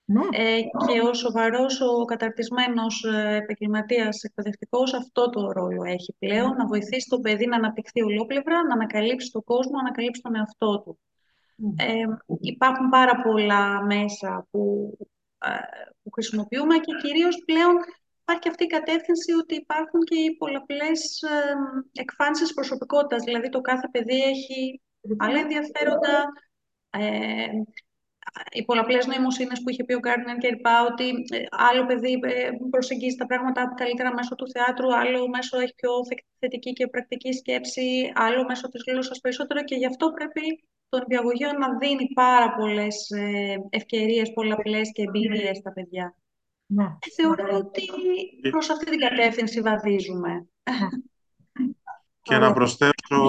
Ναι. Ε, και ο σοβαρός, ο καταρτισμένος ε, επαγγελματίας εκπαιδευτικός αυτό το ρόλο έχει πλέον, να βοηθήσει το παιδί να αναπτυχθεί ολόκληρα, να ανακαλύψει τον κόσμο, να ανακαλύψει τον εαυτό του. Ε, υπάρχουν πάρα πολλά μέσα που, που χρησιμοποιούμε και κυρίως πλέον υπάρχει αυτή η κατεύθυνση ότι υπάρχουν και οι πολλαπλές ε, εκφάνσεις προσωπικότητας. Δηλαδή το κάθε παιδί έχει άλλα ενδιαφέροντα, ε, οι πολλαπλές νοημοσύνες που είχε πει ο Γκάρντνερ και λοιπά, ότι ε, άλλο παιδί ε, προσεγγίζει τα πράγματα καλύτερα μέσω του θεάτρου, άλλο μέσω έχει πιο θετική και πρακτική σκέψη, άλλο μέσω της γλώσσας περισσότερο και γι' αυτό πρέπει το νηπιαγωγείο να δίνει πάρα πολλές ε, ευκαιρίες πολλαπλές και εμπειρίες στα παιδιά. Ναι. Θεωρώ ότι προς αυτή την κατεύθυνση βαδίζουμε.
Και να προσθέσω,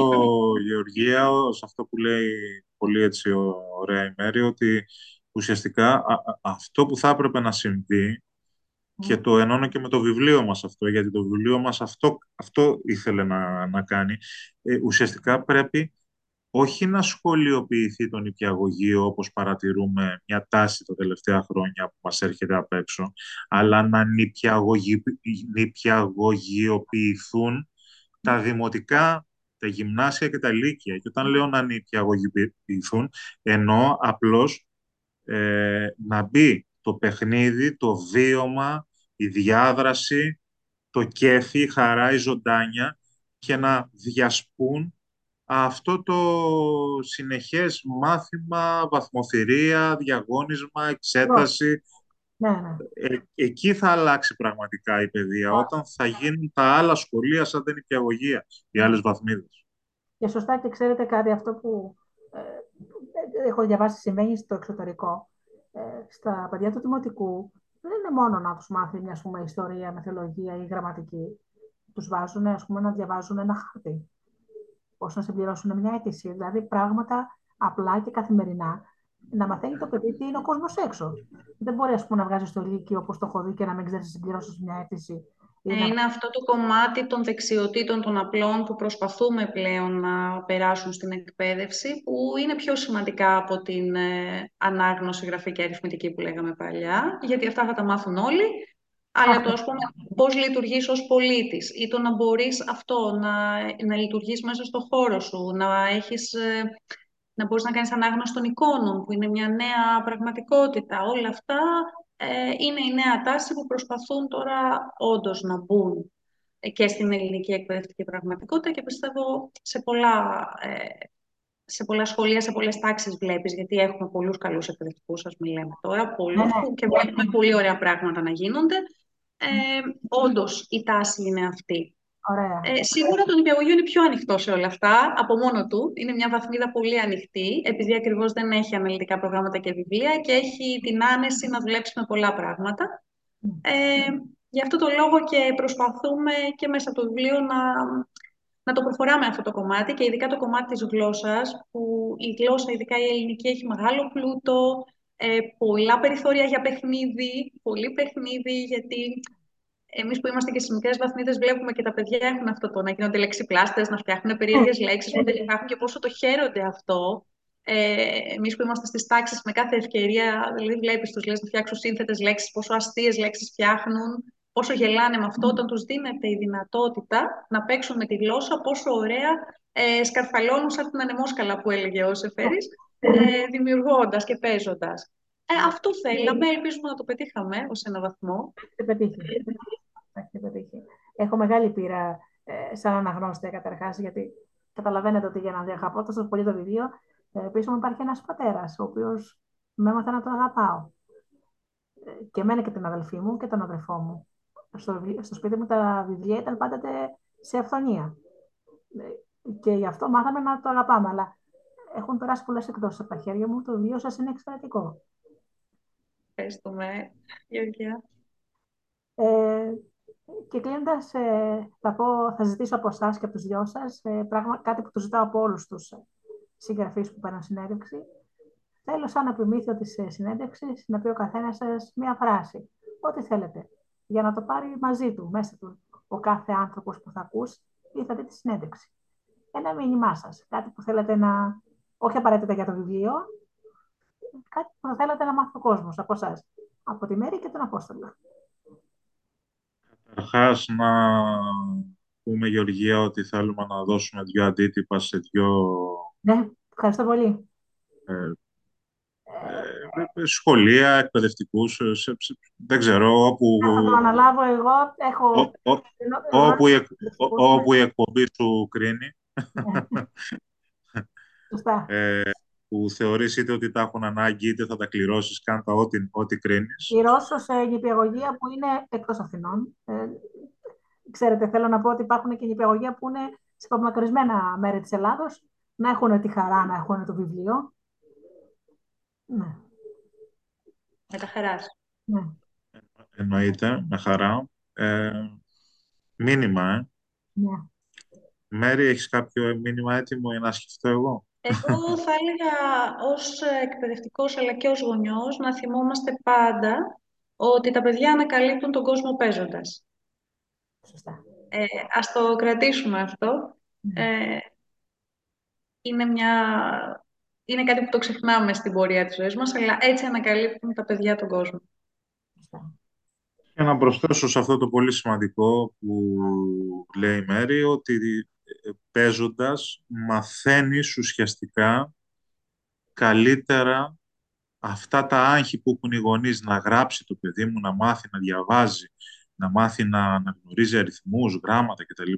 Γεωργία, σε αυτό που λέει πολύ έτσι ωραία η Μέρη, ότι ουσιαστικά αυτό που θα έπρεπε να συμβεί και το ενώνω και με το βιβλίο μας αυτό, γιατί το βιβλίο μας αυτό, αυτό ήθελε να, να κάνει. Ε, ουσιαστικά πρέπει όχι να σχολιοποιηθεί το νηπιαγωγείο όπως παρατηρούμε μια τάση τα τελευταία χρόνια που μας έρχεται απ' έξω, αλλά να νηπιαγωγειοποιηθούν τα δημοτικά, τα γυμνάσια και τα λύκεια. Και όταν λέω να νηπιαγωγειοποιηθούν, εννοώ απλώς ε, να μπει το παιχνίδι, το βίωμα, η διάδραση, το κέφι, η χαρά, η ζωντάνια και να διασπούν αυτό το συνεχές μάθημα, βαθμοθυρία, διαγώνισμα, εξέταση.
Ναι, ναι.
Ε, εκεί θα αλλάξει πραγματικά η παιδεία, όταν θα γίνουν τα άλλα σχολεία σαν την υπηαγωγία, οι άλλες βαθμίδες.
Και σωστά και ξέρετε κάτι, αυτό που ε, έχω διαβάσει συμβαίνει στο εξωτερικό. Ε, στα παιδιά του Δημοτικού δεν είναι μόνο να τους μάθει μια πούμε, ιστορία, μεθολογία ή γραμματική. Τους βάζουν ας πούμε, να διαβάζουν ένα χάρτη. Πώς να συμπληρώσουν μια αίτηση. Δηλαδή πράγματα απλά και καθημερινά. Να μαθαίνει το παιδί τι είναι ο κόσμος έξω. Δεν μπορεί ας πούμε, να βγάζεις στο λύκειο όπως το έχω δει και να μην ξέρεις να συμπληρώσεις μια αίτηση
είναι αυτό το κομμάτι των δεξιοτήτων των απλών που προσπαθούμε πλέον να περάσουν στην εκπαίδευση, που είναι πιο σημαντικά από την ε, ανάγνωση, γραφή και αριθμητική που λέγαμε παλιά, γιατί αυτά θα τα μάθουν όλοι, αλλά το ας πούμε πώς λειτουργείς ως πολίτης ή το να μπορείς αυτό, να, να λειτουργείς μέσα στο χώρο σου, να έχεις... Ε, να μπορείς να κάνεις ανάγνωση των εικόνων, που είναι μια νέα πραγματικότητα. Όλα αυτά ε, είναι η νέα τάση που προσπαθούν τώρα όντως να μπουν και στην ελληνική εκπαιδευτική πραγματικότητα και πιστεύω σε πολλά, ε, σε πολλά σχολεία, σε πολλές τάξεις βλέπεις, γιατί έχουμε πολλούς καλούς εκπαιδευτικούς, ας μιλάμε τώρα, πολλούς ναι. και βλέπουμε πολύ ωραία πράγματα να γίνονται. Ε, όντως η τάση είναι αυτή. Ε, σίγουρα το νηπιαγωγείο είναι πιο ανοιχτό σε όλα αυτά από μόνο του. Είναι μια βαθμίδα πολύ ανοιχτή, επειδή ακριβώς δεν έχει αναλυτικά προγράμματα και βιβλία και έχει την άνεση να δουλέψει με πολλά πράγματα. Ε, γι' αυτό το λόγο και προσπαθούμε και μέσα από το βιβλίο να, να το προχωράμε αυτό το κομμάτι και ειδικά το κομμάτι της γλώσσας, που η γλώσσα, ειδικά η ελληνική, έχει μεγάλο πλούτο, ε, πολλά περιθώρια για παιχνίδι, πολύ παιχνίδι, γιατί εμείς που είμαστε και στις μικρές βαθμίδες, βλέπουμε και τα παιδιά έχουν αυτό το να γίνονται λεξιπλάστες, να φτιάχνουν περίεργες λέξεις που δεν υπάρχουν και πόσο το χαίρονται αυτό. Ε, εμείς που είμαστε στις τάξεις με κάθε ευκαιρία, δηλαδή βλέπεις τους λες να φτιάξουν σύνθετες λέξεις, πόσο αστείες λέξεις φτιάχνουν, πόσο γελάνε με αυτό, όταν τους δίνεται η δυνατότητα να παίξουν με τη γλώσσα, πόσο ωραία ε, σκαρφαλώνουν σαν την ανεμόσκαλα που έλεγε ο Σεφέρης, ε, δημιουργώντας και παίζοντας. Ε, αυτό θέλαμε, ελπίζουμε να το πετύχαμε ως ένα βαθμό.
Έχω μεγάλη πείρα ε, σαν αναγνώστια καταρχάς, γιατί καταλαβαίνετε ότι για να διαχαπώ τόσο πολύ το βιβλίο, ε, πίσω μου υπάρχει ένας πατέρας, ο οποίος με έμαθε να τον αγαπάω. Ε, και εμένα και την αδελφή μου και τον αδελφό μου. Στο, στο σπίτι μου τα βιβλία ήταν πάντα σε αυθονία. Ε, και γι' αυτό μάθαμε να το αγαπάμε. Αλλά έχουν περάσει πολλές εκδόσεις από τα χέρια μου. Το βιβλίο σας είναι εξαιρετικό.
Ευχαριστούμε, Γεωργία.
Ε, και κλείνοντας, ε, θα, θα ζητήσω από εσάς και από τους δυο σας ε, κάτι που τους ζητάω από όλους τους συγγραφείς που παίρνουν συνέντευξη. Θέλω, σαν επιμήθειο της συνέντευξης, να πει ο καθένας σας μία φράση. Ό,τι θέλετε. Για να το πάρει μαζί του, μέσα του, ο κάθε άνθρωπος που θα ακούσει ή θα δει τη συνέντευξη. Ένα μήνυμά σας. Κάτι που θέλετε να. Όχι απαραίτητα για το βιβλίο, κάτι που θα θέλατε να μάθει ο κόσμος από εσάς. Από τη Μέρη και τον Απόστολο.
Καταρχάς να πούμε, Γεωργία, ότι θέλουμε να δώσουμε δύο αντίτυπα σε δύο...
Ναι, ευχαριστώ πολύ. Ε,
ε, σχολεία, εκπαιδευτικούς, δεν ξέρω, όπου...
Θα το αναλάβω εγώ, έχω...
όπου, η, όπου η εκπομπή σου κρίνει.
Ναι. Σωστά.
Ε, που θεωρείς είτε ότι τα έχουν ανάγκη είτε θα τα κληρώσεις, καν τα ό,τι, ό,τι κρίνεις.
Κληρώσω σε νηπιαγωγεία που είναι εκτός Αθηνών. Ε, ξέρετε, θέλω να πω ότι υπάρχουν και νηπιαγωγεία που είναι σε απομακρυσμένα μέρη της Ελλάδος, να έχουν τη χαρά να έχουν το βιβλίο. Ναι.
Με τα χαράς.
Ναι.
Εννοείται, με χαρά. Ε, μήνυμα, ε.
Ναι.
Μέρη, έχεις κάποιο μήνυμα έτοιμο για να σκεφτώ εγώ;
Εγώ θα έλεγα ως εκπαιδευτικός αλλά και ως γονιός να θυμόμαστε πάντα ότι τα παιδιά ανακαλύπτουν τον κόσμο παίζοντας.
Σωστά.
Ε, ας το κρατήσουμε αυτό.
Ναι.
Ε, είναι, μια... είναι κάτι που το ξεχνάμε στην πορεία της ζωής μας, αλλά έτσι ανακαλύπτουν τα παιδιά τον κόσμο.
Σωστά.
Και να προσθέσω σε αυτό το πολύ σημαντικό που λέει η Μέρη, ότι ε, παίζοντας μαθαίνεις ουσιαστικά καλύτερα αυτά τα άγχη που έχουν οι γονείς να γράψει το παιδί μου, να μάθει να διαβάζει, να μάθει να, να γνωρίζει αριθμούς, γράμματα κτλ.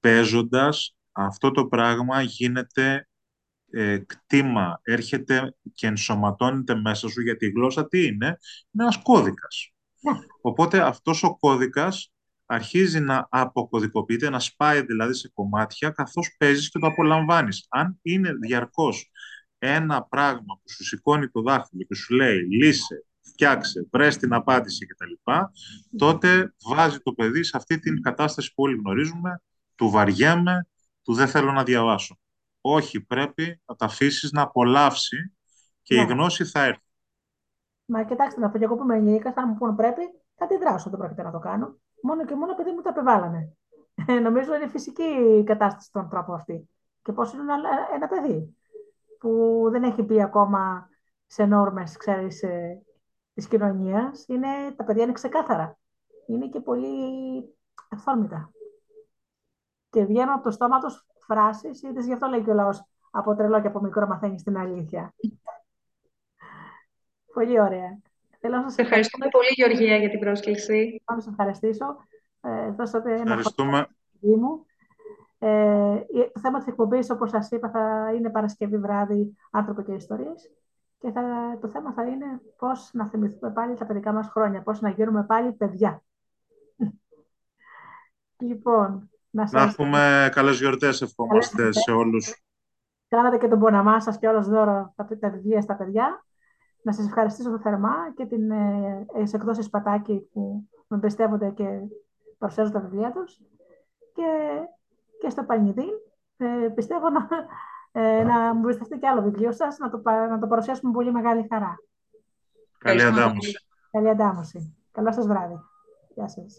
Παίζοντας αυτό το πράγμα γίνεται ε, κτήμα, έρχεται και ενσωματώνεται μέσα σου, γιατί η γλώσσα τι είναι, είναι ένας κώδικας. Οπότε αυτός ο κώδικας αρχίζει να αποκωδικοποιείται, να σπάει δηλαδή σε κομμάτια, καθώς παίζεις και το απολαμβάνεις. Αν είναι διαρκώς ένα πράγμα που σου σηκώνει το δάχτυλο και σου λέει λύσε, φτιάξε, βρες την απάντηση κτλ, τότε βάζει το παιδί σε αυτή την κατάσταση που όλοι γνωρίζουμε, του βαριέμαι, του δεν θέλω να διαβάσω. Όχι, πρέπει να τα αφήσεις να απολαύσει και η
Ναι.
γνώση θα έρθει.
Μα κοιτάξτε να πω, και εγώ που είμαι ενήλικας, θα μου πούνε πρέπει, θα την δράσω, δεν πρόκειται να το κάνω. Μόνο και μόνο επειδή μου το επιβάλλανε. Ε, νομίζω είναι φυσική η κατάσταση των ανθρώπων αυτή. Και πώς είναι ένα, ένα παιδί που δεν έχει μπει ακόμα σε νόρμες, ξέρεις, ε, της κοινωνίας. Είναι, τα παιδιά είναι ξεκάθαρα. Είναι και πολύ αυθόρμητα. Και βγαίνουν από το στόμα τους φράσεις, είδες γι' αυτό λέει και ο λαός, από τρελό και από μικρό μαθαίνεις την αλήθεια. Πολύ ωραία. Θέλω να σας
Σε ευχαριστούμε πολύ, Γεωργία, για την πρόσκληση.
να σας ευχαριστήσω. Ε, δώσατε ένα
Ευχαριστούμε.
χρόνο μου. Ε, το θέμα της εκπομπής, όπως σας είπα, θα είναι Παρασκευή βράδυ άνθρωπο και ιστορίες. Και θα, το θέμα θα είναι πώς να θυμηθούμε πάλι τα παιδικά μας χρόνια, πώς να γίνουμε πάλι παιδιά. λοιπόν, να
Να
σας
έχουμε καλές γιορτές, ευχόμαστε
Καλές
σε όλους.
κάνατε και τον ποναμά σας και όλος δώρο τα, τα βιβλία στα παιδιά. Να σας ευχαριστήσω θερμά και την ε, ε, σε εκδόσεις Πατάκη που με εμπιστεύονται και παρουσιάζουν τα βιβλία τους. Και, και στο Πανιδίν ε, πιστεύω να, ε, να μου εμπιστευτεί και άλλο βιβλίο σας, να το, πα- να το παρουσιάσουμε με πολύ μεγάλη χαρά.
Καλή
Ευχαριστούμε
αντάμωση.
Καλή αντάμωση. Καλό σας βράδυ. Γεια σας.